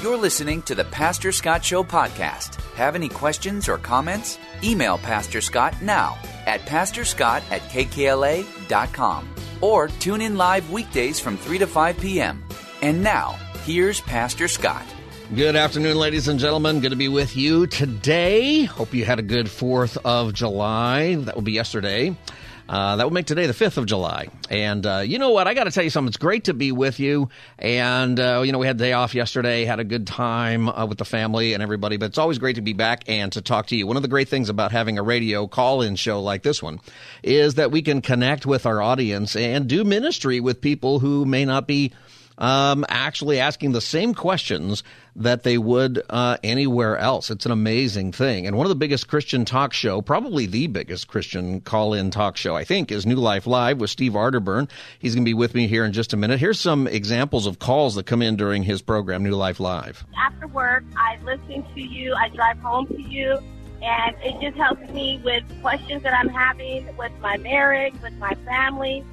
You're listening to the Pastor Scott Show podcast. Have any questions or comments? Email Pastor Scott now at pastorscott at kkla.com or tune in live weekdays from 3 to 5 p.m. And now, here's Pastor Scott. Good afternoon, ladies and gentlemen. Good to be with you today. Hope you had a good 4th of July. That will be yesterday. Uh, that will make today the 5th of July. And uh, you know what? I got to tell you something. It's great to be with you. And, uh, you know, we had the day off yesterday, had a good time uh, with the family and everybody, but it's always great to be back and to talk to you. One of the great things about having a radio call in show like this one is that we can connect with our audience and do ministry with people who may not be um, actually asking the same questions that they would uh, anywhere else. It's an amazing thing. And one of the biggest Christian talk show, probably the biggest Christian call-in talk show, I think, is New Life Live with Steve Arterburn. He's going to be with me here in just a minute. Here's some examples of calls that come in during his program, New Life Live. After work, I listen to you. I drive home to you. And it just helps me with questions that I'm having with my marriage, with my family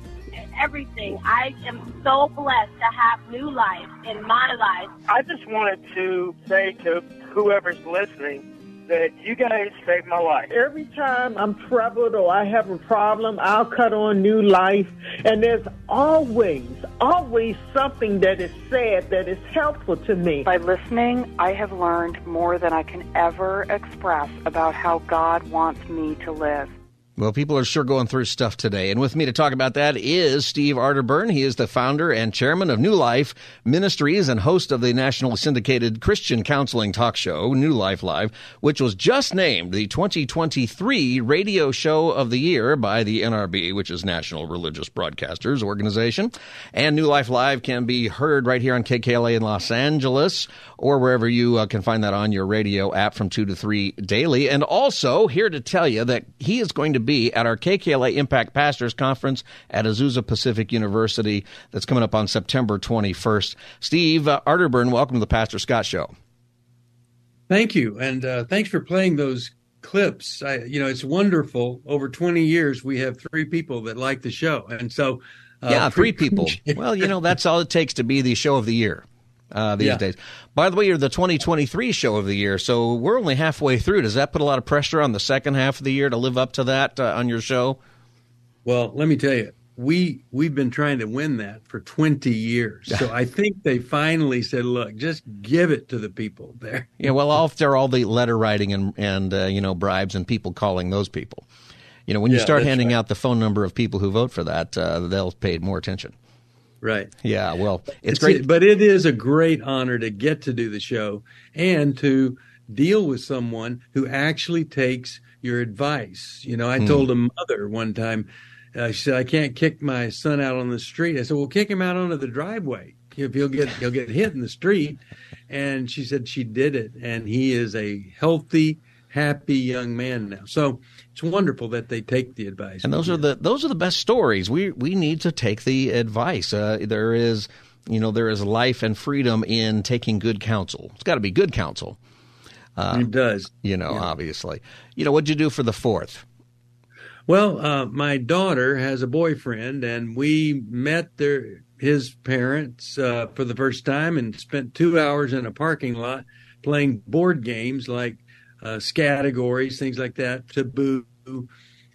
everything. I am so blessed to have new life in my life. I just wanted to say to whoever's listening that you guys saved my life. Every time I'm troubled or I have a problem, I'll cut on New Life, and there's always, always something that is said that is helpful to me. By listening, I have learned more than I can ever express about how God wants me to live. Well, people are sure going through stuff today. And with me to talk about that is Steve Arterburn. He is the founder and chairman of New Life Ministries and host of the nationally syndicated Christian counseling talk show, New Life Live, which was just named the 2023 Radio Show of the Year by the NRB, which is National Religious Broadcasters Organization. And New Life Live can be heard right here on KKLA in Los Angeles or wherever you uh, can find that on your radio app from 2 to 3 daily. And also here to tell you that he is going to be at our KKLA Impact Pastors Conference at Azusa Pacific University that's coming up on September 21st. Steve uh, Arterburn, welcome to the Pastor Scott Show. Thank you. And uh, thanks for playing those clips. I, you know, it's wonderful. Over 20 years, we have three people that like the show. And so, uh, yeah, three people. well, you know, that's all it takes to be the show of the year uh, these yeah. days. By the way, you're the 2023 show of the year, so we're only halfway through. Does that put a lot of pressure on the second half of the year to live up to that uh, on your show? Well, let me tell you, we we've been trying to win that for 20 years. So I think they finally said, "Look, just give it to the people there." Yeah, well, after all the letter writing and and uh, you know bribes and people calling those people, you know, when you yeah, start handing right. out the phone number of people who vote for that, uh, they'll pay more attention. Right. Yeah. Well, it's, it's great, but it is a great honor to get to do the show and to deal with someone who actually takes your advice. You know, I mm. told a mother one time, uh, she said, "I can't kick my son out on the street." I said, "Well, kick him out onto the driveway. If he'll get he'll get hit in the street." And she said she did it, and he is a healthy, happy young man now. So it's wonderful that they take the advice. And those are the those are the best stories. We we need to take the advice. Uh, there is you know there is life and freedom in taking good counsel. It's got to be good counsel. Uh, it does. You know, yeah. obviously. You know, what'd you do for the fourth? Well, uh, my daughter has a boyfriend, and we met their his parents uh, for the first time and spent two hours in a parking lot playing board games like uh, categories, things like that, taboo,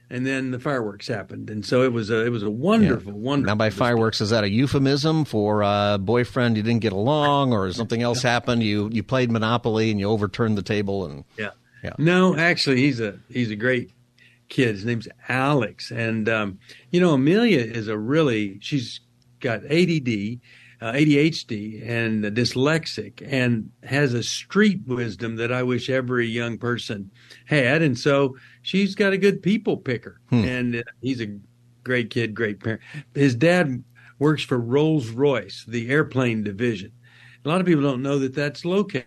and then the fireworks happened, and so it was a it was a wonderful, yeah. wonderful. Now, by fireworks, is that a euphemism for uh, boyfriend you didn't get along, or something else happened? You you played Monopoly and you overturned the table, and yeah, yeah. No, actually, he's a he's a great kid. His name's Alex, and um, you know Amelia is a really she's got ADD uh, ADHD and dyslexic and has a street wisdom that I wish every young person had. And so she's got a good people picker. Hmm. And uh, he's a great kid, great parent. His dad works for Rolls Royce, the airplane division. A lot of people don't know that that's located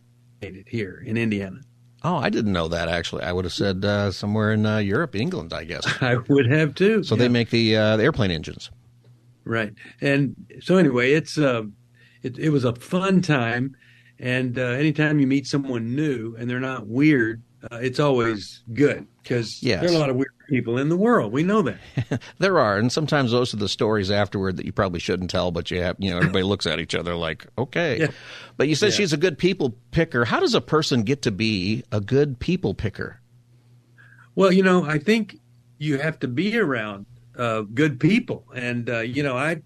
here in Indiana. Oh, I didn't know that actually. I would have said uh, somewhere in uh, Europe, England, I guess. I would have too. So yeah. they make the, uh, the airplane engines. Right. And so anyway, it's uh, it, it was a fun time. And uh, anytime you meet someone new and they're not weird, uh, it's always good because Yes. there are a lot of weird people in the world. We know that. There are, and sometimes those are the stories afterward that you probably shouldn't tell, but you have, you know, everybody looks at each other like, okay. Yeah. But you said Yeah. she's a good people picker. How does a person get to be a good people picker? Well, you know, I think you have to be around uh, good people. And, uh, you know, I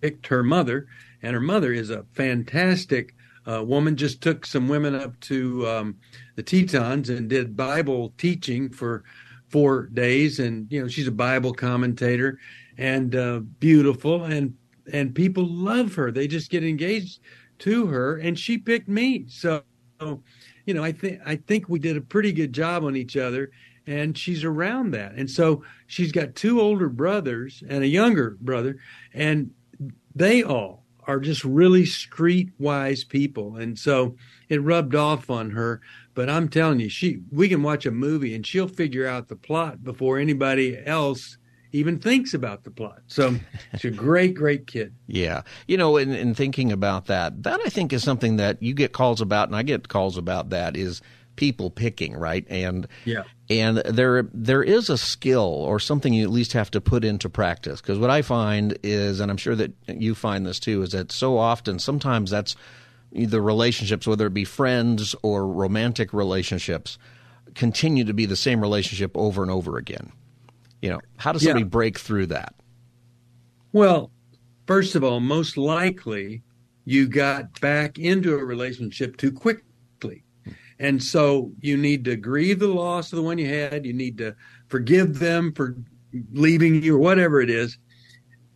picked her mother, and her mother is a fantastic uh, woman. Just took some women up to um, the Tetons and did Bible teaching for four days. And, you know, she's a Bible commentator and uh, beautiful. And, and people love her. They just get engaged to her. And she picked me. So, you know, I think I think we did a pretty good job on each other, and she's around that. And so she's got two older brothers and a younger brother, and they all are just really street wise people. And so it rubbed off on her. But I'm telling you, she we can watch a movie and she'll figure out the plot before anybody else even thinks about the plot. So she's a great, great kid. Yeah. You know, in, in thinking about that, that I think is something that you get calls about, and I get calls about that is people picking, right? And Yeah. And there there is a skill or something you at least have to put into practice because what I find is, and I'm sure that you find this too, is that so often sometimes that's the relationships, whether it be friends or romantic relationships, continue to be the same relationship over and over again. You know, how does Yeah. somebody break through that? Well, first of all, most likely you got back into a relationship too quickly. And so you need to grieve the loss of the one you had. You need to forgive them for leaving you or whatever it is.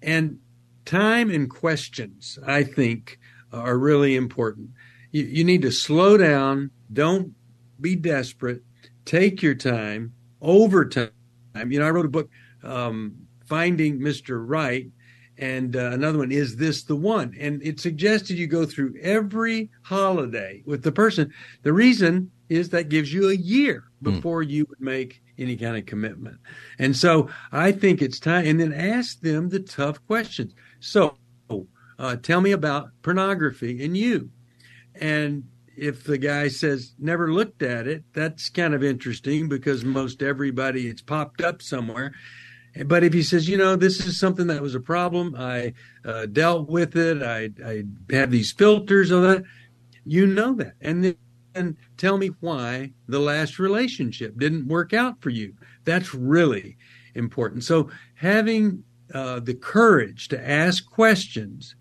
And time and questions, I think, are really important. You, you need to slow down. Don't be desperate. Take your time. Over time. You know, I wrote a book, um, Finding Mr. Right, and uh, another one is this the one? And it suggested you go through every holiday with the person. The reason is that gives you a year before you would make any kind of commitment. And so i think it's time and then ask them the tough questions. So uh, tell me about pornography and you. And if the guy says never looked at it that's kind of interesting because most everybody it's popped up somewhere but if he says, you know, this is something that was a problem, I uh, dealt with it, I, I have these filters on that, you know that. And then and tell me why the last relationship didn't work out for you. That's really important. So having uh, the courage to ask questions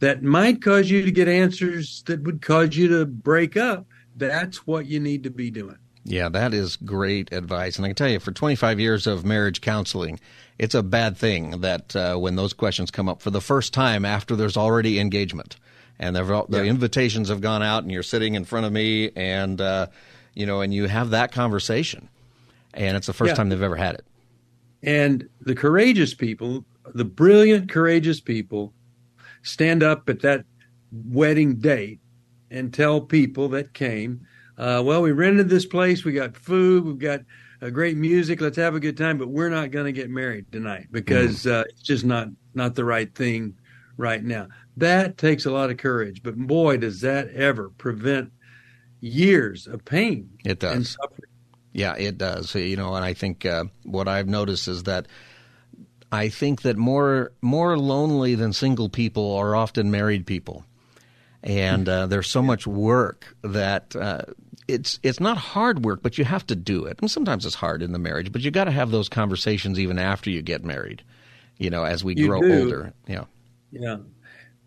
that might cause you to get answers that would cause you to break up, that's what you need to be doing. Yeah, that is great advice. And I can tell you, for 25 years of marriage counseling, it's a bad thing that uh, when those questions come up for the first time after there's already engagement and the, the Yeah. invitations have gone out and you're sitting in front of me and, uh, you know, and you have that conversation and it's the first Yeah. time they've ever had it. And the courageous people, the brilliant, courageous people, stand up at that wedding date and tell people that came, uh, well, we rented this place, we got food, we've got uh, great music, let's have a good time, but we're not going to get married tonight because uh, it's just not not the right thing right now. That takes a lot of courage, but boy, does that ever prevent years of pain It does. and suffering. Yeah, it does. You know, and I think uh, what I've noticed is that I think that more more lonely than single people are often married people, and uh, there's so much work that uh, it's it's not hard work, but you have to do it. And sometimes it's hard in the marriage, but you got to have those conversations even after you get married. You know, as we You grow do. older. Yeah. Yeah.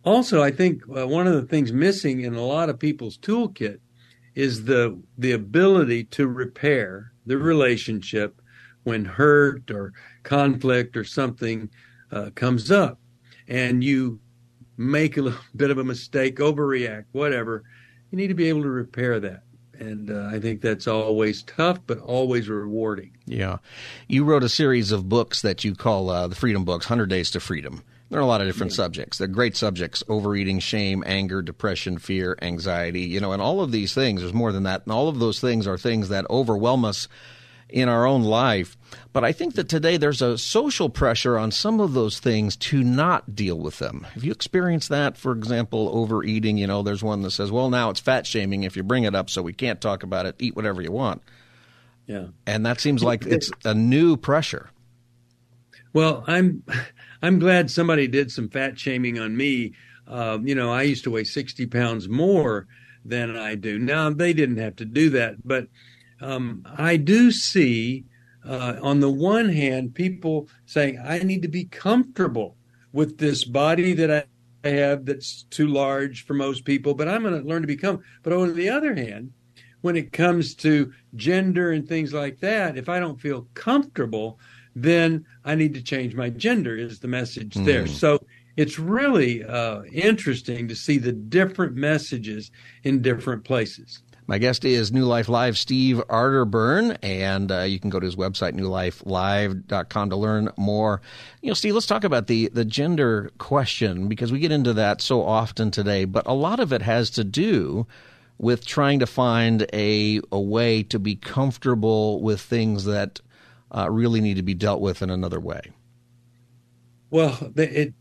Also, I think uh, one of the things missing in a lot of people's toolkit is the the ability to repair the relationship when hurt or conflict or something uh, comes up, and you make a little bit of a mistake, overreact, whatever. You need to be able to repair that, and uh, I think that's always tough, but always rewarding. Yeah. You wrote a series of books that you call uh, the Freedom Books, 100 Days to Freedom. There are a lot of different subjects. They're great subjects overeating, shame, anger, depression, fear, anxiety, you know, and all of these things, there's more than that. And all of those things are things that overwhelm us in our own life. But I think that today there's a social pressure on some of those things to not deal with them. Have you experienced that? For example, overeating, you know, there's one that says, well, now it's fat shaming if you bring it up, so we can't talk about it. Eat whatever you want. Yeah. And that seems like it's a new pressure. Well, I'm I'm glad somebody did some fat shaming on me. Uh, you know, I used to weigh 60 pounds more than I do now. They didn't have to do that, but um, I do see, uh, on the one hand, people saying, I need to be comfortable with this body that I have that's too large for most people, but I'm going to learn to become. But on the other hand, when it comes to gender and things like that, if I don't feel comfortable, then I need to change my gender, is the message mm. there. So it's really uh, interesting to see the different messages in different places. My guest is New Life Live Steve Arterburn, and uh, you can go to his website, newlifelive.com, to learn more. You know, Steve, let's talk about the, the gender question because we get into that so often today, but a lot of it has to do with trying to find a, a way to be comfortable with things that uh, really need to be dealt with in another way. Well, it,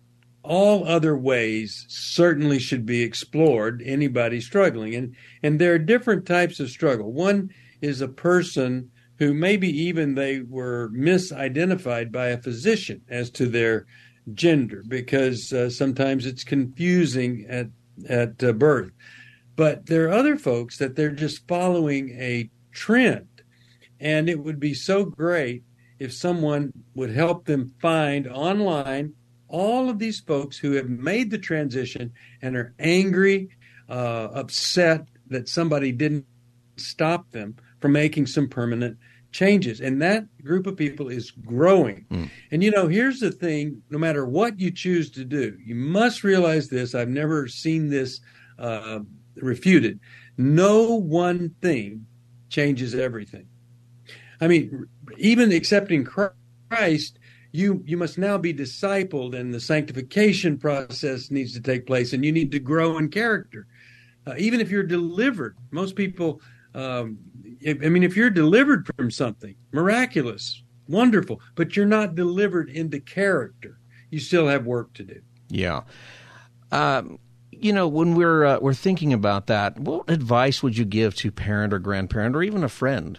all other ways certainly should be explored. Anybody struggling, and and there are different types of struggle. One is a person who maybe even they were misidentified by a physician as to their gender because uh, sometimes it's confusing at at uh, birth. But there are other folks that they're just following a trend. And it would be so great if someone would help them find online all of these folks who have made the transition and are angry, uh, upset that somebody didn't stop them from making some permanent changes. And that group of people is growing. Mm. And you know, here's the thing no matter what you choose to do, you must realize this. I've never seen this uh, refuted. No one thing changes everything. I mean, even accepting Christ, you you must now be discipled, and the sanctification process needs to take place, and you need to grow in character. Uh, even if you're delivered, most people. Um, if, I mean, if you're delivered from something miraculous, wonderful, but you're not delivered into character, you still have work to do. Yeah. Um, you know, when we're uh, we're thinking about that, what advice would you give to parent or grandparent or even a friend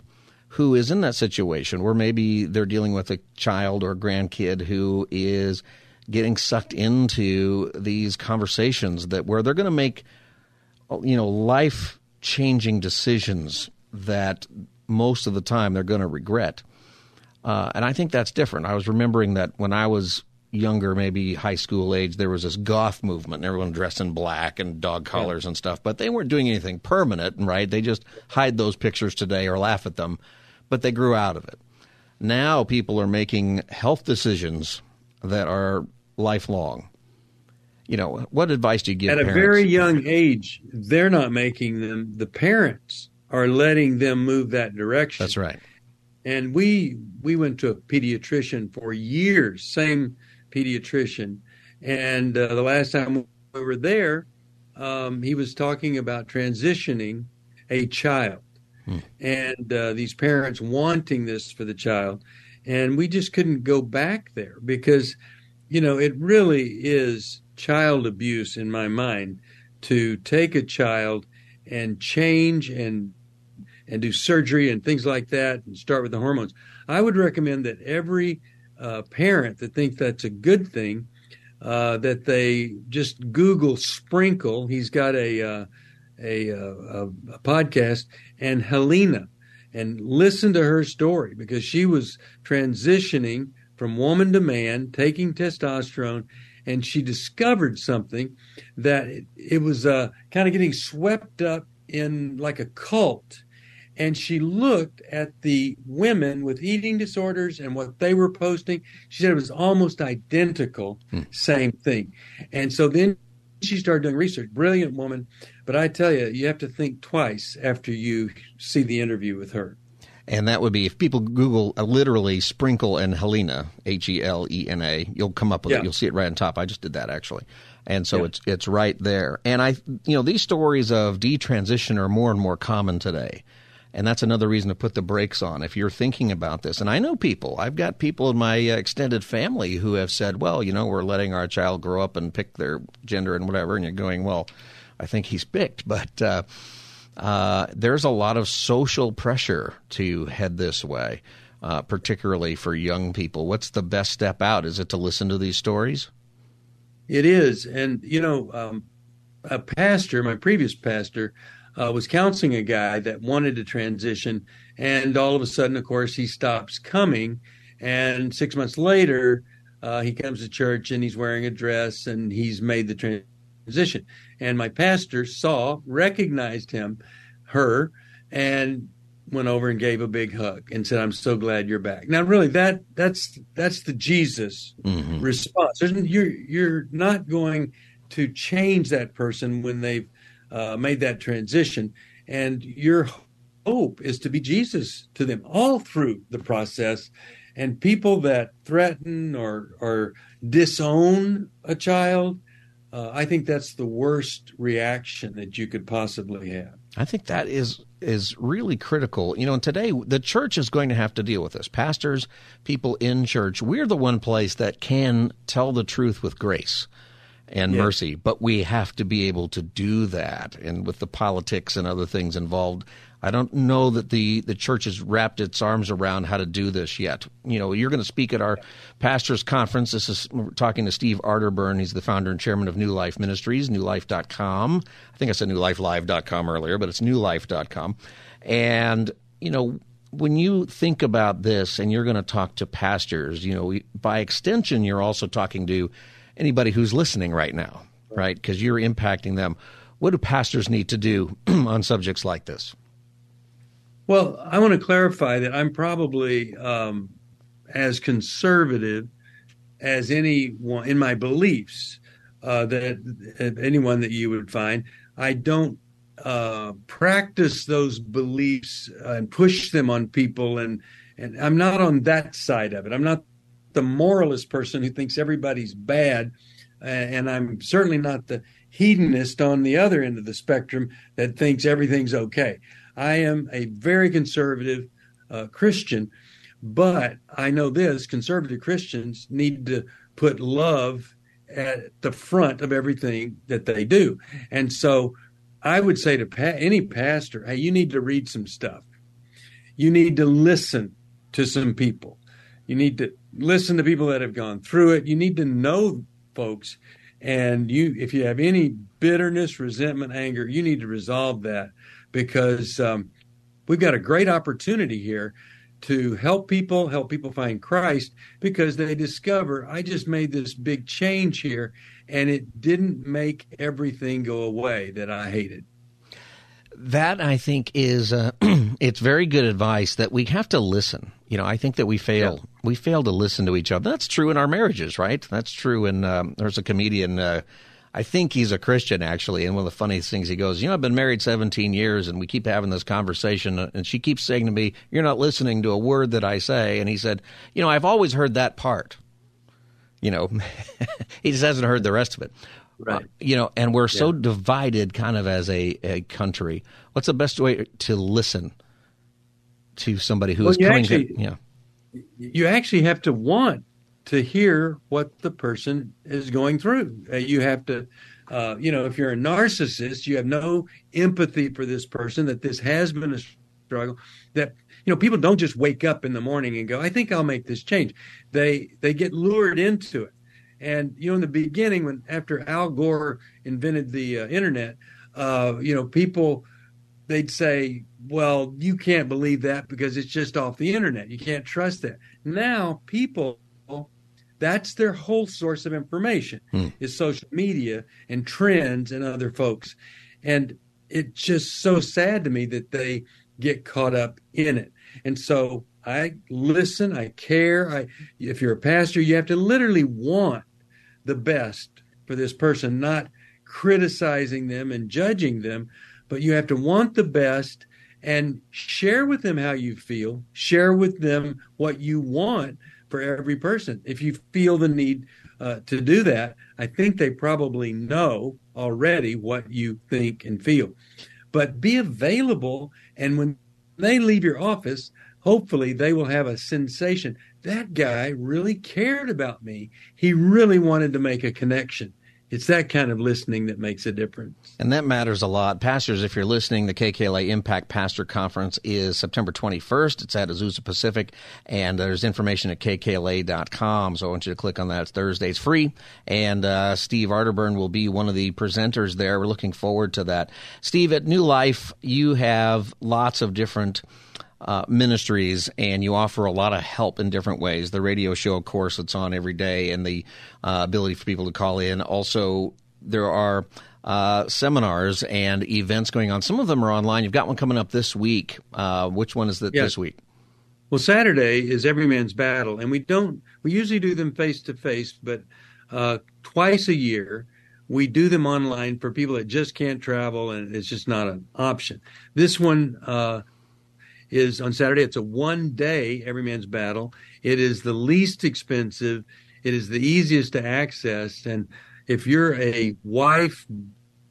who is in that situation where maybe they're dealing with a child or grandkid who is getting sucked into these conversations that where they're going to make you know life changing decisions that most of the time they're going to regret. Uh, and I think that's different. I was remembering that when I was younger, maybe high school age, there was this goth movement, and everyone dressed in black and dog collars yeah. and stuff. But they weren't doing anything permanent, right? They just hide those pictures today or laugh at them, but they grew out of it. Now people are making health decisions that are lifelong. You know, what advice do you give? At parents? a very young age, they're not making them. The parents are letting them move that direction. That's right. And we we went to a pediatrician for years, same pediatrician. And uh, the last time we were there, um, he was talking about transitioning a child hmm. and uh, these parents wanting this for the child. And we just couldn't go back there because, you know, it really is child abuse in my mind to take a child and change and and do surgery and things like that and start with the hormones. I would recommend that every uh, parent that thinks that's a good thing, uh, that they just Google Sprinkle. He's got a uh, a, uh, a, a, podcast and Helena, and listen to her story because she was transitioning from woman to man, taking testosterone, and she discovered something that it, it was uh, kind of getting swept up in like a cult and she looked at the women with eating disorders and what they were posting. She said it was almost identical, hmm. same thing. And so then she started doing research. Brilliant woman. But I tell you, you have to think twice after you see the interview with her. And that would be if people Google uh, literally sprinkle and Helena, H E L E N A, you'll come up with Yeah. it. You'll see it right on top. I just did that actually. And so Yeah. it's it's right there. And I you know, these stories of detransition are more and more common today. And that's another reason to put the brakes on if you're thinking about this. And I know people, I've got people in my uh, extended family who have said, well, you know, we're letting our child grow up and pick their gender and whatever. And you're going, well, I think he's picked. But uh, uh, there's a lot of social pressure to head this way, uh, particularly for young people. What's the best step out? Is it to listen to these stories? It is, and you know, um, a pastor, my previous pastor, uh, was counseling a guy that wanted to transition, and all of a sudden, of course, he stops coming, and six months later, uh, he comes to church and he's wearing a dress and he's made the transition. And my pastor saw, recognized him, her, and went over and gave a big hug and said, "I'm so glad you're back." Now, really, that that's that's the Jesus Mm-hmm. response. There's, you're you're not going to change that person when they've uh, made that transition, and your hope is to be Jesus to them all through the process. And people that threaten or or disown a child, uh, I think that's the worst reaction that you could possibly have. I think that is is really critical. You know, and today the church is going to have to deal with this. Pastors, people in church, we're the one place that can tell the truth with grace and Yeah. mercy, but we have to be able to do that. And with the politics and other things involved, I don't know that the, the church has wrapped its arms around how to do this yet. You know, you're going to speak at our pastors conference. This is we're talking to Steve Arterburn. He's the founder and chairman of New Life Ministries, newlife.com. I think I said newlifelive.com earlier, but it's newlife.com. And, you know, when you think about this and you're going to talk to pastors, you know, by extension, you're also talking to anybody who's listening right now, right? Because you're impacting them. What do pastors need to do on subjects like this? Well, I want to clarify that I'm probably um, as conservative as anyone in my beliefs uh, that anyone that you would find. I don't uh, practice those beliefs and push them on people, and and I'm not on that side of it. I'm not the moralist person who thinks everybody's bad, and I'm certainly not the hedonist on the other end of the spectrum that thinks everything's okay. I am a very conservative uh, Christian, but I know this conservative Christians need to put love at the front of everything that they do. And so I would say to pa- any pastor, hey, you need to read some stuff. You need to listen to some people. You need to listen to people that have gone through it. You need to know folks. And you, if you have any bitterness, resentment, anger, you need to resolve that because um, we've got a great opportunity here to help people, help people find Christ because they discover I just made this big change here and it didn't make everything go away that I hated. That I think is uh, it's very good advice that we have to listen. You know, I think that we fail we fail to listen to each other. That's true in our marriages, right? That's true. in um, there's a comedian. Uh, I think he's a Christian actually, and one of the funniest things he goes, you know, I've been married 17 years, and we keep having this conversation, uh, and she keeps saying to me, "You're not listening to a word that I say," and he said, "You know, I've always heard that part." You know, he just hasn't heard the rest of it. Right. Uh, you know, and we're so divided kind of as a, a country. What's the best way to listen to somebody who Well, is coming actually- to, yeah. You actually have to want to hear what the person is going through. Uh, you have to, uh, you know, if you're a narcissist, you have no empathy for this person, that this has been a struggle, that, you know, people don't just wake up in the morning and go, I think I'll make this change. They, they get lured into it. And, you know, in the beginning, when after Al Gore invented the uh, internet, uh, you know, people, they'd say, well, you can't believe that because it's just off the internet. You can't trust that. Now, people, that's their whole source of information hmm. is social media and trends and other folks. And it's just so sad to me that they get caught up in it. And so I listen, I care. I, if you're a pastor, you have to literally want the best for this person, not criticizing them and judging them, but you have to want the best and share with them how you feel. Share with them what you want for every person. If you feel the need uh, to do that, I think they probably know already what you think and feel. But be available, and when they leave your office, hopefully they will have a sensation. That guy really cared about me. He really wanted to make a connection it's that kind of listening that makes a difference. And that matters a lot. Pastors, if you're listening, the KKLA Impact Pastor Conference is September 21st. It's at Azusa Pacific, and there's information at kkla.com. So I want you to click on that. It's Thursday. It's free. And uh, Steve Arterburn will be one of the presenters there. We're looking forward to that. Steve, at New Life, you have lots of different – uh, ministries, and you offer a lot of help in different ways. The radio show, of course, that's on every day, and the uh, ability for people to call in. Also, there are uh, seminars and events going on. Some of them are online. You've got one coming up this week. Uh, which one is that yes. this week? Well, Saturday is Every Man's Battle, and we don't. We usually do them face to face, but uh, twice a year we do them online for people that just can't travel, and it's just not an option. This one uh, is on Saturday. It's a one day every man's battle. It is the least expensive. It is the easiest to access. And if you're a wife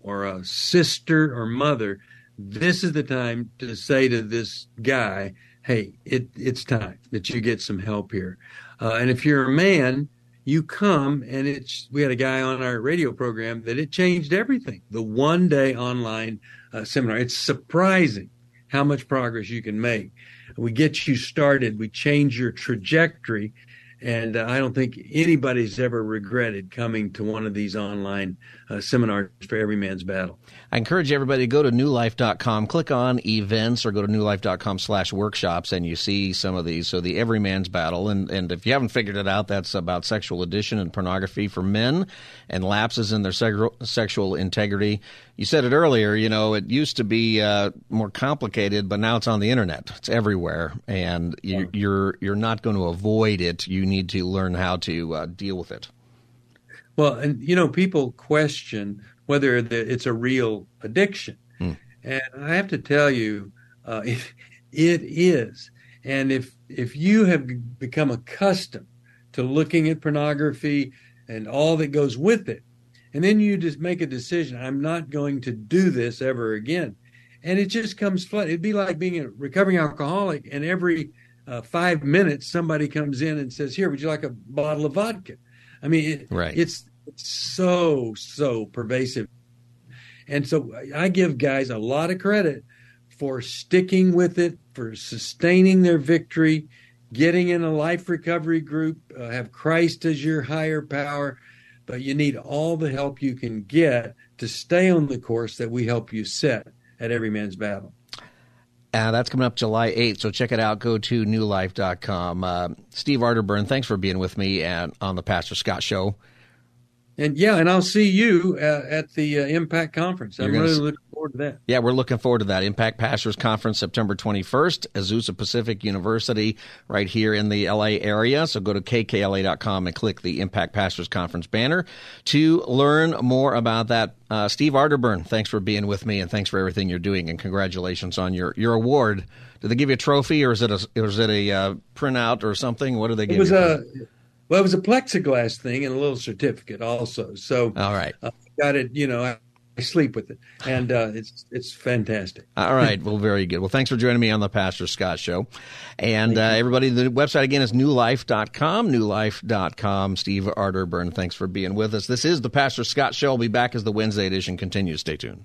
or a sister or mother, this is the time to say to this guy, "Hey, it, it's time that you get some help here." Uh, and if you're a man, you come and it's. We had a guy on our radio program that it changed everything. The one day online uh, seminar. It's surprising how much progress you can make. We get you started, we change your trajectory. And uh, I don't think anybody's ever regretted coming to one of these online uh, seminars for Every Man's Battle. I encourage everybody to go to newlife.com, click on events, or go to newlife.com slash workshops, and you see some of these. So the Everyman's Battle, and, and if you haven't figured it out, that's about sexual addiction and pornography for men and lapses in their sexual integrity you said it earlier, you know, it used to be uh, more complicated, but now it's on the internet. It's everywhere, and you, are you're, you're not going to avoid it. You need to learn how to uh, deal with it. Well, and you know, people question whether it's a real addiction, hmm. and I have to tell you, uh, it, it is. And if if you have become accustomed to looking at pornography and all that goes with it, and then you just make a decision i'm not going to do this ever again and it just comes flat it'd be like being a recovering alcoholic and every uh, five minutes somebody comes in and says here would you like a bottle of vodka i mean it, right. it's so so pervasive and so i give guys a lot of credit for sticking with it for sustaining their victory getting in a life recovery group uh, have christ as your higher power but you need all the help you can get to stay on the course that we help you set at Every Man's Battle. Uh, that's coming up July 8th, so check it out. Go to newlife.com. Uh, Steve Arterburn, thanks for being with me and on the Pastor Scott Show. And yeah, and I'll see you uh, at the uh, Impact Conference. I'm really looking forward to that. Yeah, we're looking forward to that. Impact Pastors Conference, September 21st, Azusa Pacific University, right here in the LA area. So go to kkla.com and click the Impact Pastors Conference banner to learn more about that. Uh, Steve Arterburn, thanks for being with me and thanks for everything you're doing. And congratulations on your, your award. Did they give you a trophy or is it a, is it a uh, printout or something? What did they give it was you? A, well, it was a plexiglass thing and a little certificate also. So, all right, uh, got it. You know, I, I sleep with it, and uh, it's it's fantastic. All right, well, very good. Well, thanks for joining me on the Pastor Scott Show, and uh, everybody, the website again is newlife.com. Newlife.com. Steve Arterburn, thanks for being with us. This is the Pastor Scott Show. I'll be back as the Wednesday edition continues. Stay tuned.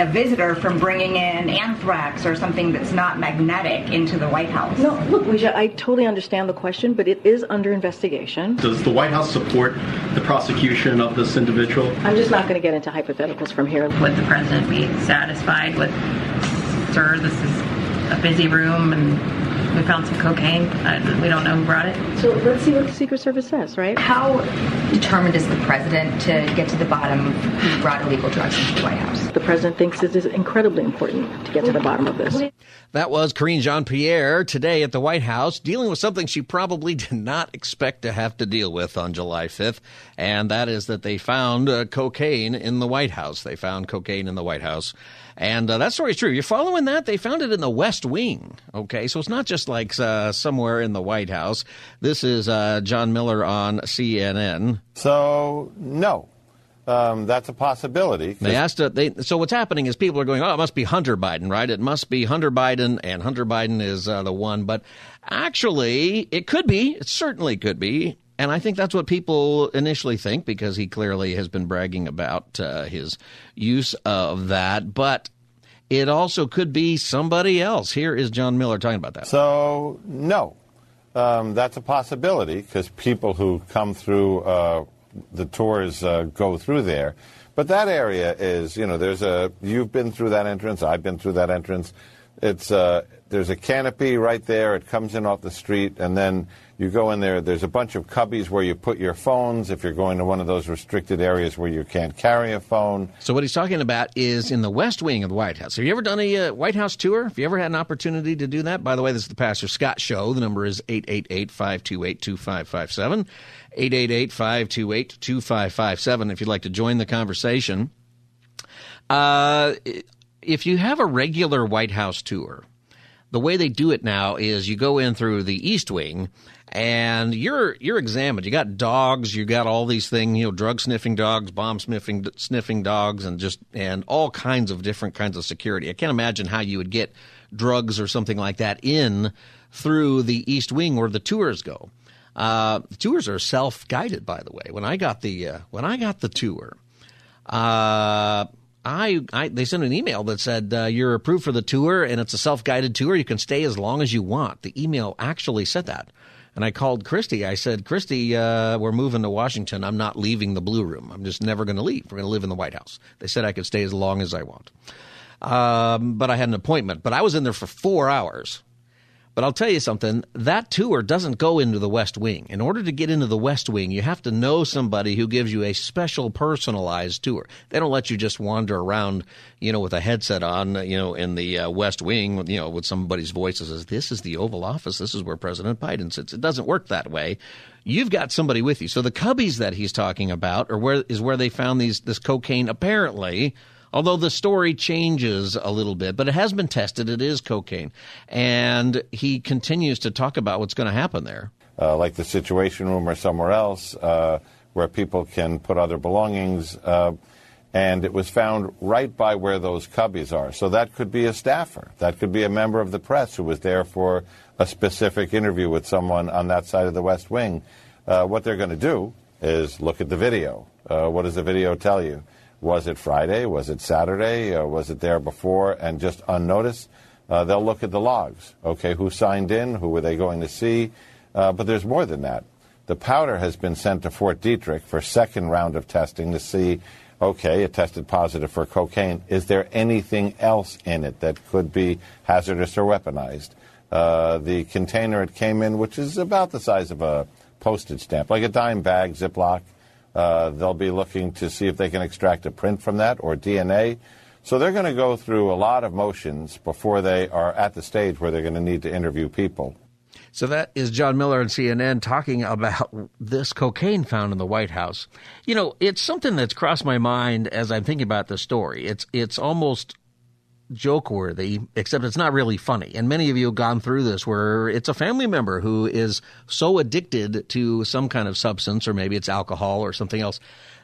a visitor from bringing in anthrax or something that's not magnetic into the White House? No, look, Leisha, I totally understand the question, but it is under investigation. Does the White House support the prosecution of this individual? I'm just not going to get into hypotheticals from here. Would the president be satisfied with, sir, this is a busy room and We found some cocaine. Uh, we don't know who brought it. So let's see what the Secret Service says, right? How determined is the president to get to the bottom of who brought illegal drugs into the White House? The president thinks it is incredibly important to get to the bottom of this. That was Karine Jean Pierre today at the White House dealing with something she probably did not expect to have to deal with on July 5th, and that is that they found uh, cocaine in the White House. They found cocaine in the White House. And uh, that story is true. You're following that? They found it in the West Wing. Okay, so it's not just like uh, somewhere in the White House. This is uh, John Miller on CNN. So, no. Um, that's a possibility. They asked. Uh, they, so what's happening is people are going, "Oh, it must be Hunter Biden, right? It must be Hunter Biden, and Hunter Biden is uh, the one." But actually, it could be. It certainly could be. And I think that's what people initially think because he clearly has been bragging about uh, his use of that. But it also could be somebody else. Here is John Miller talking about that. So, no, um, that's a possibility because people who come through uh, the tours uh, go through there. But that area is, you know, there's a, you've been through that entrance, I've been through that entrance. It's, uh, there's a canopy right there, it comes in off the street, and then you go in there, there's a bunch of cubbies where you put your phones if you're going to one of those restricted areas where you can't carry a phone. So, what he's talking about is in the West Wing of the White House. Have you ever done a uh, White House tour? Have you ever had an opportunity to do that? By the way, this is the Pastor Scott Show. The number is 888 528 2557. 888 528 2557 if you'd like to join the conversation. Uh, if you have a regular White House tour, the way they do it now is you go in through the East Wing and you're you're examined. You got dogs, you got all these things, you know, drug sniffing dogs, bomb sniffing sniffing dogs, and just and all kinds of different kinds of security. I can't imagine how you would get drugs or something like that in through the East Wing where the tours go. Uh, the tours are self guided, by the way. When I got the uh, when I got the tour, uh, I, I, they sent an email that said uh, you're approved for the tour and it's a self guided tour. You can stay as long as you want. The email actually said that. And I called Christy. I said, Christy, uh, we're moving to Washington. I'm not leaving the Blue Room. I'm just never going to leave. We're going to live in the White House. They said I could stay as long as I want. Um, but I had an appointment. But I was in there for four hours. But I'll tell you something, that tour doesn't go into the West Wing. In order to get into the West Wing, you have to know somebody who gives you a special personalized tour. They don't let you just wander around, you know, with a headset on, you know, in the uh, West Wing, you know, with somebody's voice that says, this is the Oval Office, this is where President Biden sits. It doesn't work that way. You've got somebody with you. So the cubbies that he's talking about are where is where they found these this cocaine apparently although the story changes a little bit, but it has been tested. It is cocaine. And he continues to talk about what's going to happen there. Uh, like the Situation Room or somewhere else, uh, where people can put other belongings. Uh, and it was found right by where those cubbies are. So that could be a staffer. That could be a member of the press who was there for a specific interview with someone on that side of the West Wing. Uh, what they're going to do is look at the video. Uh, what does the video tell you? Was it Friday? Was it Saturday? Uh, was it there before and just unnoticed? Uh, they'll look at the logs. Okay, who signed in? Who were they going to see? Uh, but there's more than that. The powder has been sent to Fort Detrick for second round of testing to see. Okay, it tested positive for cocaine. Is there anything else in it that could be hazardous or weaponized? Uh, the container it came in, which is about the size of a postage stamp, like a dime bag, Ziploc. Uh, they'll be looking to see if they can extract a print from that or DNA. So they're going to go through a lot of motions before they are at the stage where they're going to need to interview people. So that is John Miller on CNN talking about this cocaine found in the White House. You know, it's something that's crossed my mind as I'm thinking about the story. It's it's almost joke worthy, except it's not really funny. And many of you have gone through this where it's a family member who is so addicted to some kind of substance, or maybe it's alcohol or something else,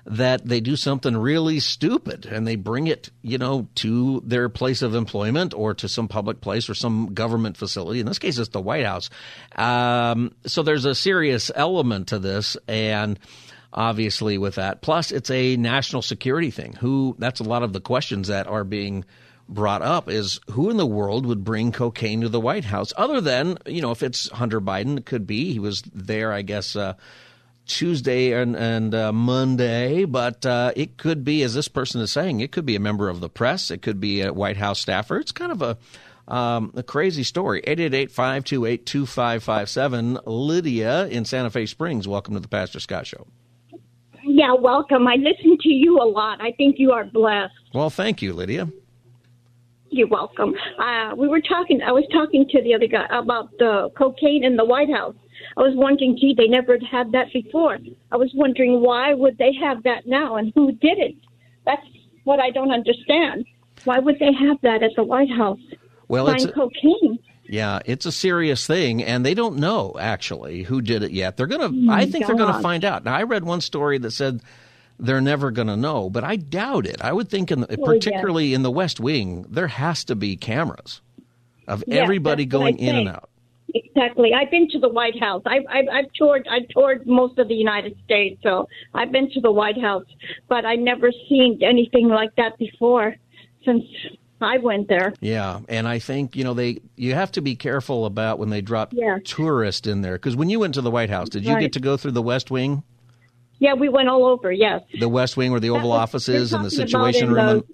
that they do something really stupid and they bring it, you know, to their place of employment or to some public place or some government facility. In this case, it's the White House. Um, so there's a serious element to this. And obviously with that, plus it's a national security thing. Who, that's a lot of the questions that are being brought up is who in the world would bring cocaine to the White House other than, you know, if it's Hunter Biden, it could be. He was there, I guess, uh, Tuesday and, and uh, Monday, but uh, it could be, as this person is saying, it could be a member of the press, it could be a White House staffer. It's kind of a Um, a crazy story. 888-528-2557. Lydia in Santa Fe Springs. Welcome to the Pastor Scott Show. Yeah, welcome. I listen to you a lot. I think you are blessed. Well, thank you, Lydia. You're welcome. Uh, we were talking. I was talking to the other guy about the cocaine in the White House. I was wondering, gee, they never had that before. I was wondering why would they have that now, and who did it? That's what I don't understand. Why would they have that at the White House? Well, Find it's a- cocaine. Yeah, it's a serious thing, and they don't know actually who did it yet. They're gonna. my I think they're gonna find out. Now, I read one story that said they're never gonna know, but I doubt it. I would think, in the, Well, yeah. particularly in the West Wing, there has to be cameras of Yeah, everybody going in and out. Exactly. I've been to the White House. I, I, I've toured. I toured most of the United States, so I've been to the White House, but I never seen anything like that before since I went there. Yeah, and I think you know they. You have to be careful about when they drop Yeah. tourists in there because when you went to the White House, did you Right. get to go through the West Wing, Yeah, we went all over. Yes. the West Wing where the Oval was- Office is, and the Situation Room? and-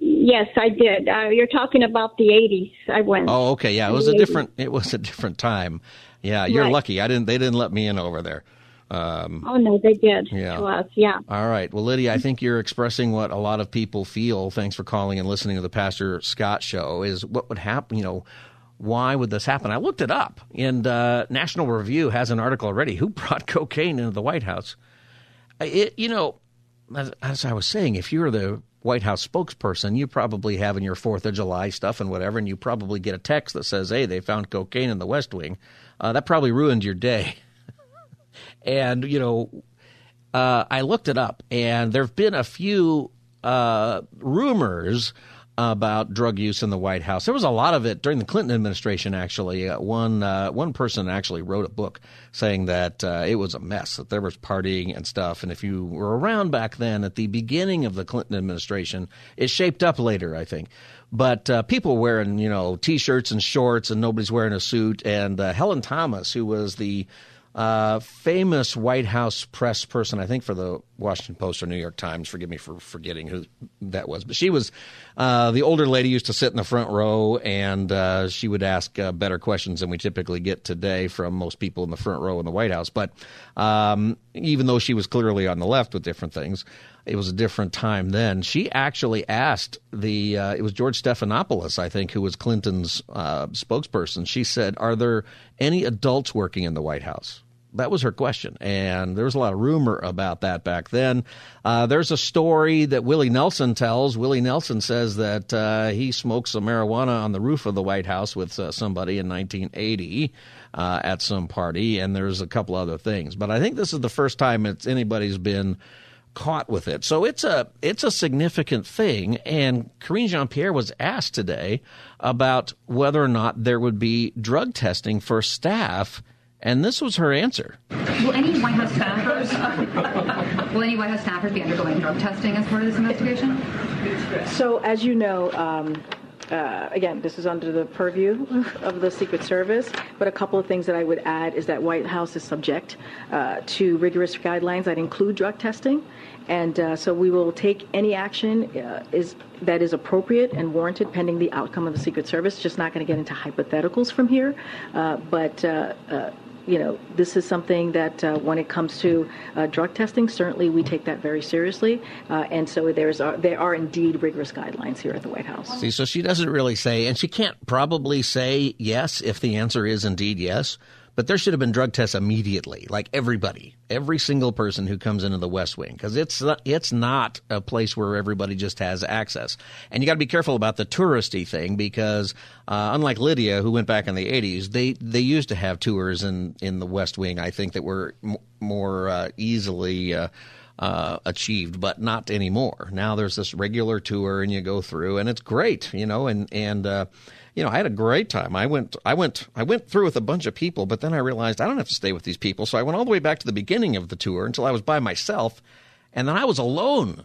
Yes, I did. Uh, you're talking about the '80s. I went. Oh, okay. Yeah, it was a 80s. different. It was a different time. Yeah, you're Right. lucky. I didn't. They didn't let me in over there. Um, Oh no, they did Yeah. to us. Yeah. all right. Well, Lydia, I think you're expressing what a lot of people feel. Thanks for calling and listening to the Pastor Scott show. Is what would happen? You know, why would this happen? I looked it up, and uh, National Review has an article already. Who brought cocaine into the White House? It, you know, as, as I was saying, if you're the White House spokesperson, you probably have in your Fourth of July stuff and whatever, and you probably get a text that says, "Hey, they found cocaine in the West Wing." Uh, that probably ruined your day. and you know, uh, I looked it up, and there have been a few uh, rumors about drug use in the White House. There was a lot of it during the Clinton administration. Actually, uh, one uh, one person actually wrote a book saying that uh, it was a mess, that there was partying and stuff. And if you were around back then, at the beginning of the Clinton administration, it shaped up later, I think. But uh, people wearing you know t-shirts and shorts, and nobody's wearing a suit. And uh, Helen Thomas, who was the uh, famous White House press person, I think for the Washington Post or New York Times. Forgive me for forgetting who that was, but she was uh, the older lady used to sit in the front row, and uh, she would ask uh, better questions than we typically get today from most people in the front row in the White House. But um, even though she was clearly on the left with different things, it was a different time then. She actually asked the uh, it was George Stephanopoulos, I think, who was Clinton's uh, spokesperson. She said, "Are there any adults working in the White House?" That was her question, and there was a lot of rumor about that back then. Uh, there's a story that Willie Nelson tells. Willie Nelson says that uh, he smoked some marijuana on the roof of the White House with uh, somebody in 1980 uh, at some party, and there's a couple other things. But I think this is the first time it's anybody's been caught with it. So it's a it's a significant thing. And Karine Jean Pierre was asked today about whether or not there would be drug testing for staff, and this was her answer. Will any White House staffers will any White House staffers be undergoing drug testing as part of this investigation? So, as you know, um, uh, again, this is under the purview of the Secret Service, but a couple of things that I would add is that White House is subject uh, to rigorous guidelines that include drug testing. And uh, so we will take any action uh, is that is appropriate and warranted pending the outcome of the Secret Service. Just not going to get into hypotheticals from here, uh, but uh, uh, you know, this is something that uh, when it comes to uh, drug testing, certainly we take that very seriously. Uh, and so there's are, there are indeed rigorous guidelines here at the White House. See, so she doesn't really say, and she can't probably say yes if the answer is indeed yes. But there should have been drug tests immediately, like everybody, every single person who comes into the West Wing, because it's not, it's not a place where everybody just has access. And you got to be careful about the touristy thing, because uh, unlike Lydia, who went back in the '80s, they they used to have tours in in the West Wing. I think that were m- more uh, easily. Uh, uh, achieved, but not anymore. Now there's this regular tour, and you go through, and it's great, you know. And and uh, you know, I had a great time. I went, I went, I went through with a bunch of people, but then I realized I don't have to stay with these people, so I went all the way back to the beginning of the tour until I was by myself, and then I was alone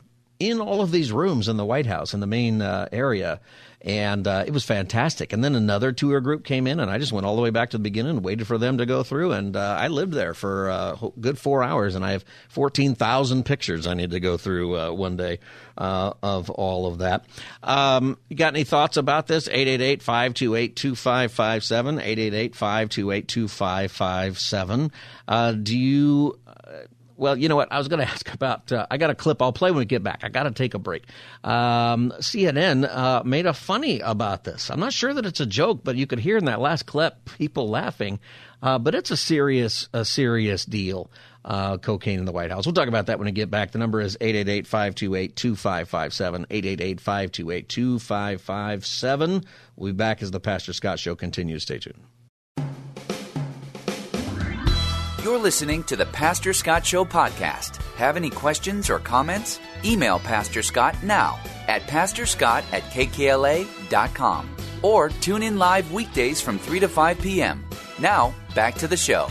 in all of these rooms in the White House in the main uh, area and uh, it was fantastic. And then another tour group came in, and I just went all the way back to the beginning and waited for them to go through. And uh, I lived there for a uh, good four hours, and I have fourteen thousand pictures I need to go through uh, one day uh, of all of that. Um, you got any thoughts about this? 888-528-2557, 888-528-2557. Uh, do you well, you know what? I was going to ask about. Uh, I got a clip I'll play when we get back. I got to take a break. Um, CNN uh, made a funny about this. I'm not sure that it's a joke, but you could hear in that last clip people laughing. Uh, but it's a serious, a serious deal. Uh, cocaine in the White House. We'll talk about that when we get back. The number is 888 528 2557. 888 528 2557. We'll be back as the Pastor Scott Show continues. Stay tuned. You're listening to the Pastor Scott Show podcast. Have any questions or comments? Email Pastor Scott now at pastorscott at kkla.com or tune in live weekdays from 3 to 5 p.m. Now, back to the show.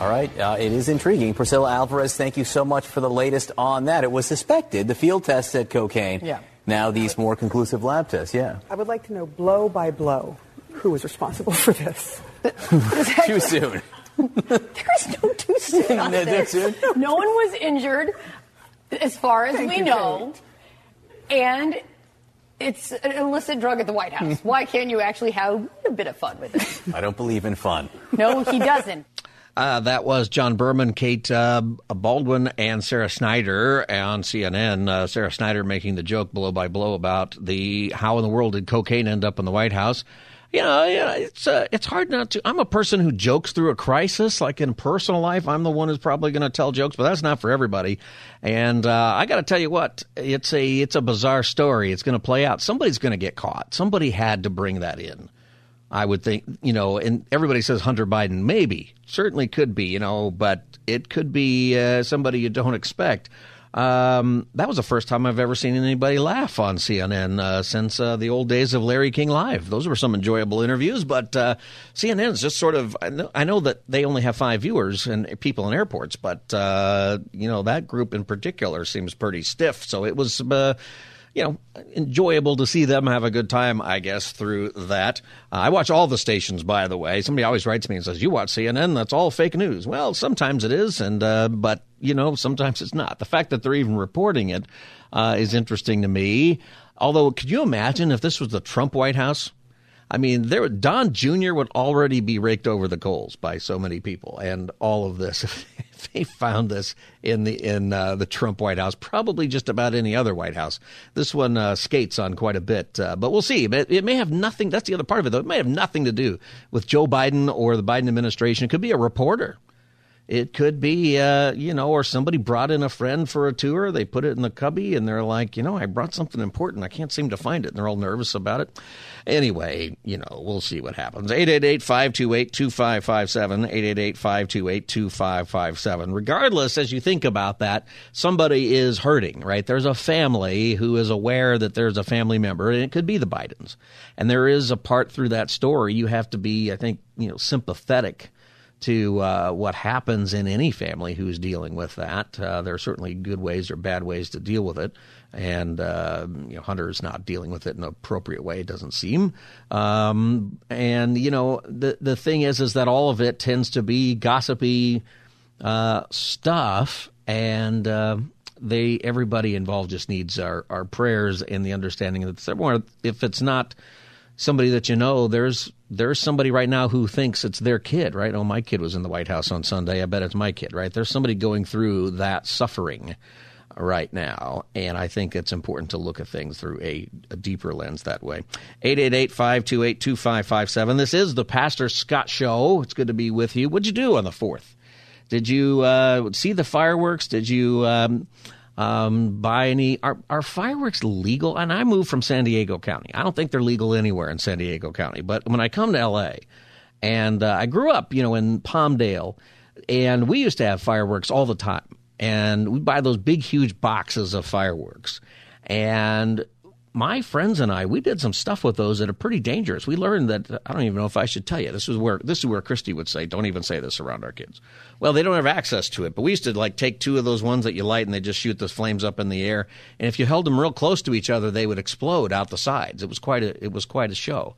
All right, uh, it is intriguing. Priscilla Alvarez, thank you so much for the latest on that. It was suspected, the field test said cocaine. Yeah. Now these more conclusive lab tests, yeah. I would like to know blow by blow who was responsible for this. Too soon. There's no too soon on No, this. too soon? No one was injured, as far as Thank we know. And it's an illicit drug at the White House. Why can't you actually have a bit of fun with it? I don't believe in fun. No, he doesn't. Uh, that was John Berman, Kate uh, Bolduan, and Sarah Snyder on CNN. Uh, Sarah Snyder making the joke blow by blow about the how in the world did cocaine end up in the White House. You know, it's uh, it's hard not to. I'm a person who jokes through a crisis. Like in personal life, I'm the one who's probably going to tell jokes, but that's not for everybody. And uh, I got to tell you what, it's a it's a bizarre story. It's going to play out. Somebody's going to get caught. Somebody had to bring that in. I would think, you know, and everybody says Hunter Biden. Maybe, certainly could be, you know, but it could be uh, somebody you don't expect. Um, that was the first time I've ever seen anybody laugh on CNN uh, since uh, the old days of Larry King Live. Those were some enjoyable interviews, but uh, CNN's just sort of. I know, I know that they only have five viewers and people in airports, but uh, you know that group in particular seems pretty stiff. So it was uh, you know, enjoyable to see them have a good time, I guess, through that. Uh, I watch all the stations, by the way. Somebody always writes me and says, "You watch CNN? That's all fake news." Well, sometimes it is, and uh, but you know, sometimes it's not. The fact that they're even reporting it uh, is interesting to me. Although, could you imagine if this was the Trump White House? I mean, there Don Jr. would already be raked over the coals by so many people, and all of this. If they found this in the in uh, the Trump White House, probably just about any other White House. This one uh, skates on quite a bit, uh, but we'll see. But it may have nothing. That's the other part of it, though. It may have nothing to do with Joe Biden or the Biden administration. It could be a reporter. It could be, uh, you know, or somebody brought in a friend for a tour. They put it in the cubby and they're like, you know, I brought something important. I can't seem to find it. And they're all nervous about it. Anyway, you know, we'll see what happens. 888 528 2557. 888 528 2557. Regardless, as you think about that, somebody is hurting, right? There's a family who is aware that there's a family member, and it could be the Bidens. And there is a part through that story you have to be, I think, you know, sympathetic to uh, what happens in any family who's dealing with that. Uh, there are certainly good ways or bad ways to deal with it, and uh, you know, Hunter is not dealing with it in an appropriate way. It doesn't seem. Um, and you know, the the thing is, is that all of it tends to be gossipy uh, stuff, and uh, they everybody involved just needs our our prayers and the understanding that if it's not somebody that you know, there's there's somebody right now who thinks it's their kid, right? Oh, my kid was in the White House on Sunday. I bet it's my kid, right? There's somebody going through that suffering right now, and I think it's important to look at things through a, a deeper lens that way. 888-528-2557. This is the Pastor Scott Show. It's good to be with you. What'd you do on the 4th? Did you uh, see the fireworks? Did you um, um, buy any? Are, are fireworks legal? And I moved from San Diego County. I don't think they're legal anywhere in San Diego County. But when I come to L.A. and uh, I grew up, you know, in Palmdale, and we used to have fireworks all the time, and we buy those big, huge boxes of fireworks, and my friends and I, we did some stuff with those that are pretty dangerous. We learned that I don't even know if I should tell you. This is where this is where Christy would say, "Don't even say this around our kids." Well, they don't have access to it, but we used to like take two of those ones that you light and they just shoot the flames up in the air. And if you held them real close to each other, they would explode out the sides. It was quite a it was quite a show.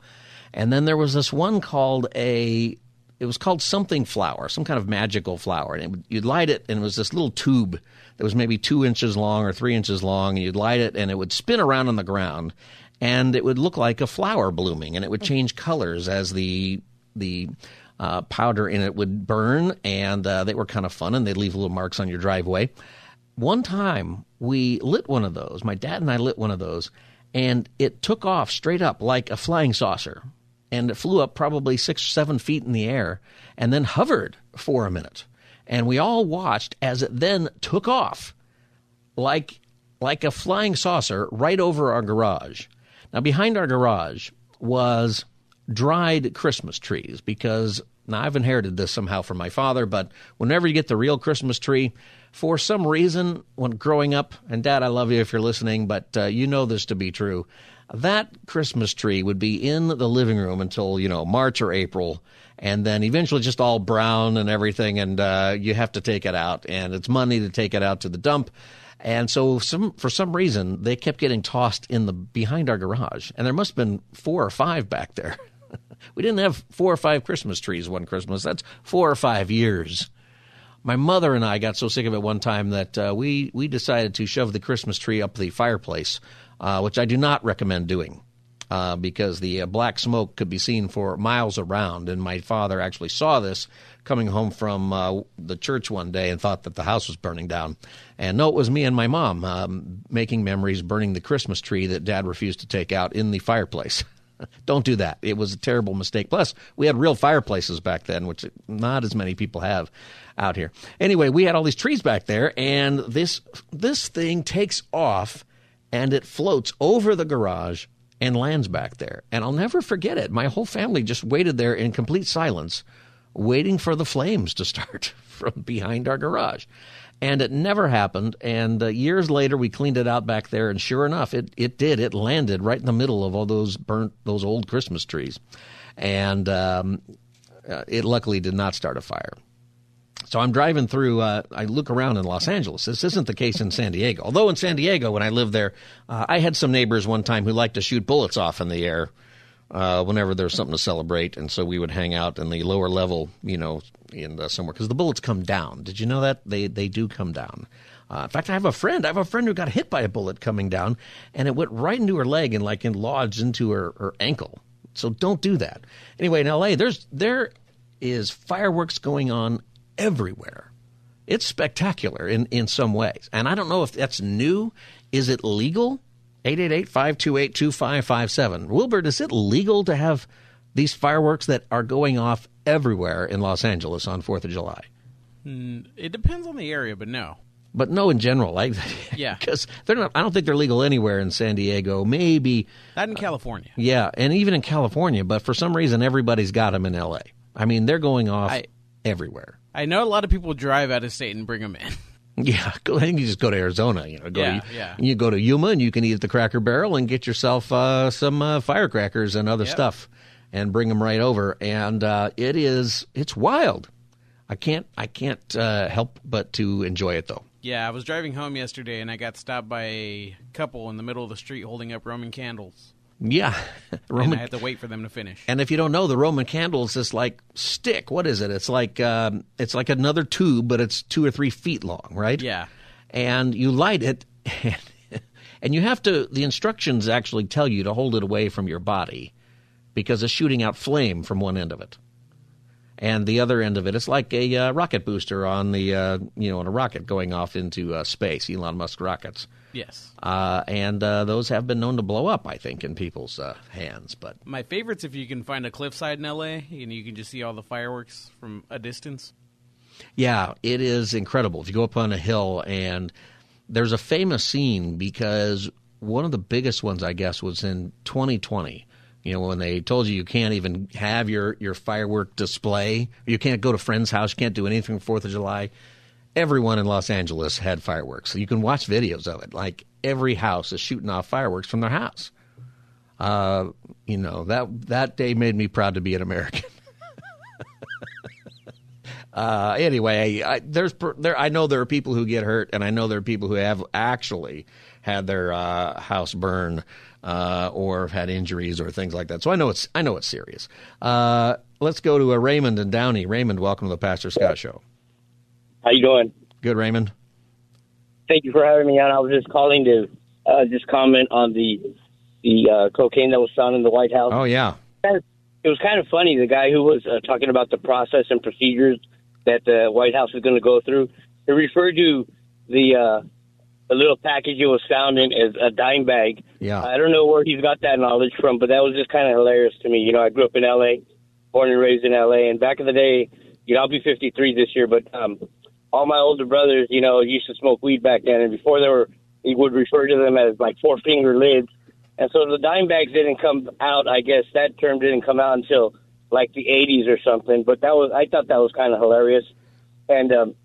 And then there was this one called a it was called something flower, some kind of magical flower, and it you'd light it, and it was this little tube that was maybe two inches long or three inches long, and you'd light it, and it would spin around on the ground, and it would look like a flower blooming, and it would change colors as the the uh, powder in it would burn, and uh, they were kind of fun, and they'd leave little marks on your driveway. One time we lit one of those. My dad and I lit one of those, and it took off straight up like a flying saucer and it flew up probably six or seven feet in the air and then hovered for a minute. And we all watched as it then took off like, like a flying saucer right over our garage. Now, behind our garage was dried Christmas trees because now I've inherited this somehow from my father, but whenever you get the real Christmas tree, for some reason, when growing up, and Dad, I love you if you're listening, but uh, you know this to be true that Christmas tree would be in the living room until, you know, March or April, and then eventually just all brown and everything, and uh, you have to take it out, and it's money to take it out to the dump. And so, some for some reason, they kept getting tossed in the behind our garage, and there must have been four or five back there. we didn't have four or five Christmas trees one Christmas. That's four or five years. My mother and I got so sick of it one time that uh, we we decided to shove the Christmas tree up the fireplace uh, which I do not recommend doing. Uh, because the uh, black smoke could be seen for miles around. And my father actually saw this coming home from uh, the church one day and thought that the house was burning down. And no, it was me and my mom um, making memories burning the Christmas tree that dad refused to take out in the fireplace. Don't do that. It was a terrible mistake. Plus, we had real fireplaces back then, which not as many people have out here. Anyway, we had all these trees back there, and this this thing takes off and it floats over the garage and lands back there. And I'll never forget it. My whole family just waited there in complete silence, waiting for the flames to start from behind our garage. And it never happened. And uh, years later, we cleaned it out back there, and sure enough, it, it did. It landed right in the middle of all those burnt, those old Christmas trees. And um, uh, it luckily did not start a fire. So I'm driving through. Uh, I look around in Los Angeles. This isn't the case in San Diego. Although in San Diego, when I lived there, uh, I had some neighbors one time who liked to shoot bullets off in the air uh, whenever there's something to celebrate, and so we would hang out in the lower level, you know, in somewhere because the bullets come down. Did you know that they they do come down? Uh, in fact, I have a friend. I have a friend who got hit by a bullet coming down, and it went right into her leg and like lodged into her, her ankle. So don't do that. Anyway, in L.A., there's there is fireworks going on everywhere. It's spectacular in, in some ways. And I don't know if that's new. Is it legal? 888 528 2557. Wilbert, is it legal to have these fireworks that are going off everywhere in Los Angeles on 4th of July? Mm, it depends on the area, but no. But no, in general, like yeah, because they're not. I don't think they're legal anywhere in San Diego. Maybe not in California. Uh, yeah, and even in California, but for some reason, everybody's got them in L.A. I mean, they're going off I, everywhere. I know a lot of people drive out of state and bring them in. Yeah, go ahead and you just go to Arizona. You know, go yeah, to, yeah. You go to Yuma and you can eat at the Cracker Barrel and get yourself uh, some uh, firecrackers and other Yep. stuff, and bring them right over. And uh, it is it's wild. I can't I can't uh, help but to enjoy it though. Yeah, I was driving home yesterday and I got stopped by a couple in the middle of the street holding up Roman candles. Yeah, and I had to wait for them to finish. And if you don't know, the Roman candle is this like stick. What is it? It's like um, it's like another tube, but it's two or three feet long, right? Yeah. And you light it, and you have to. The instructions actually tell you to hold it away from your body because it's shooting out flame from one end of it, and the other end of it, it's like a uh, rocket booster on the uh, you know on a rocket going off into uh, space. Elon Musk rockets. Yes. Uh, and uh, those have been known to blow up, I think, in people's uh, hands. But My favorite's if you can find a cliffside in LA and you can just see all the fireworks from a distance. yeah, it is incredible. If you go up on a hill, and there's a famous scene because one of the biggest ones, I guess, was in 2020. You know, when they told you you can't even have your, your firework display, you can't go to friend's house, you can't do anything for Fourth of July. Everyone in Los Angeles had fireworks. So you can watch videos of it. Like every house is shooting off fireworks from their house. Uh, you know that that day made me proud to be an American. uh, anyway, I, there's there. I know there are people who get hurt, and I know there are people who have actually had their uh, house burn uh, or have had injuries or things like that. So I know it's I know it's serious. Uh, let's go to a Raymond and Downey. Raymond, welcome to the Pastor Scott Show. How you doing? Good, Raymond. Thank you for having me on. I was just calling to uh, just comment on the the uh, cocaine that was found in the White House. Oh yeah, it was kind of funny. The guy who was uh, talking about the process and procedures that the White House is going to go through, he referred to the uh, the little package it was found in as a dime bag. Yeah, I don't know where he's got that knowledge from, but that was just kind of hilarious to me. You know, I grew up in L.A., born and raised in L.A., and back in the day, you know, I'll be 53 this year, but um, all my older brothers, you know, used to smoke weed back then, and before they were, he would refer to them as like four finger lids. And so the dime bags didn't come out. I guess that term didn't come out until like the 80s or something. But that was, I thought that was kind of hilarious. And um,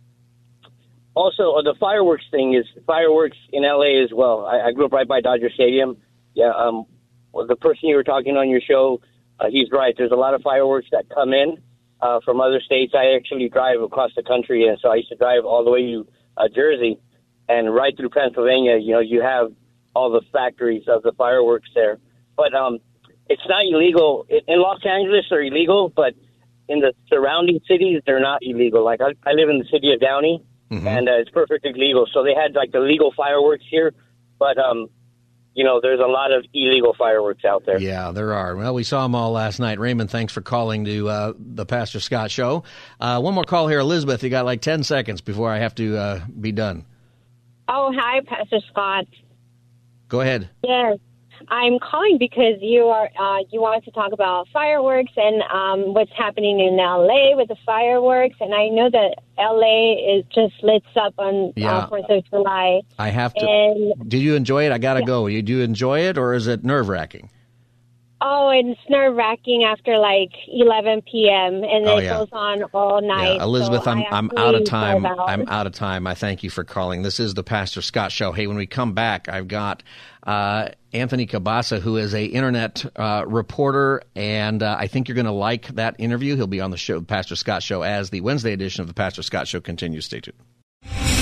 also uh, the fireworks thing is fireworks in LA as well. I, I grew up right by Dodger Stadium. Yeah, um, well, the person you were talking on your show, uh, he's right. There's a lot of fireworks that come in uh, from other states. I actually drive across the country, and so I used to drive all the way to uh, Jersey and right through Pennsylvania. You know, you have all the factories of the fireworks there, but um, it's not illegal in, in Los Angeles. They're illegal, but in the surrounding cities, they're not illegal. Like I, I live in the city of Downey, Mm-hmm. and uh, it's perfectly legal. So they had like the legal fireworks here, but um, you know, there's a lot of illegal fireworks out there. Yeah, there are. Well, we saw them all last night. Raymond, thanks for calling to uh, the Pastor Scott Show. Uh, one more call here, Elizabeth. You got like ten seconds before I have to uh, be done. Oh, hi, Pastor Scott. Go ahead. Yes, I'm calling because you are uh, you wanted to talk about fireworks and um, what's happening in LA with the fireworks, and I know that LA is just lit up on Yeah. uh, Fourth of July. I have to. And Did you enjoy it? I got to Yeah. go. You do you enjoy it, or is it nerve wracking? Oh, and it's nerve wracking after like 11 p.m. and then Oh, it goes on all night. Yeah, Elizabeth, so I'm I'm out of time. out. I'm out of time. I thank you for calling. This is the Pastor Scott Show. Hey, when we come back, I've got uh, Anthony Cabassa, who is a internet uh, reporter, and uh, I think you're going to like that interview. He'll be on the show, Pastor Scott Show, as the Wednesday edition of the Pastor Scott Show continues. Stay tuned.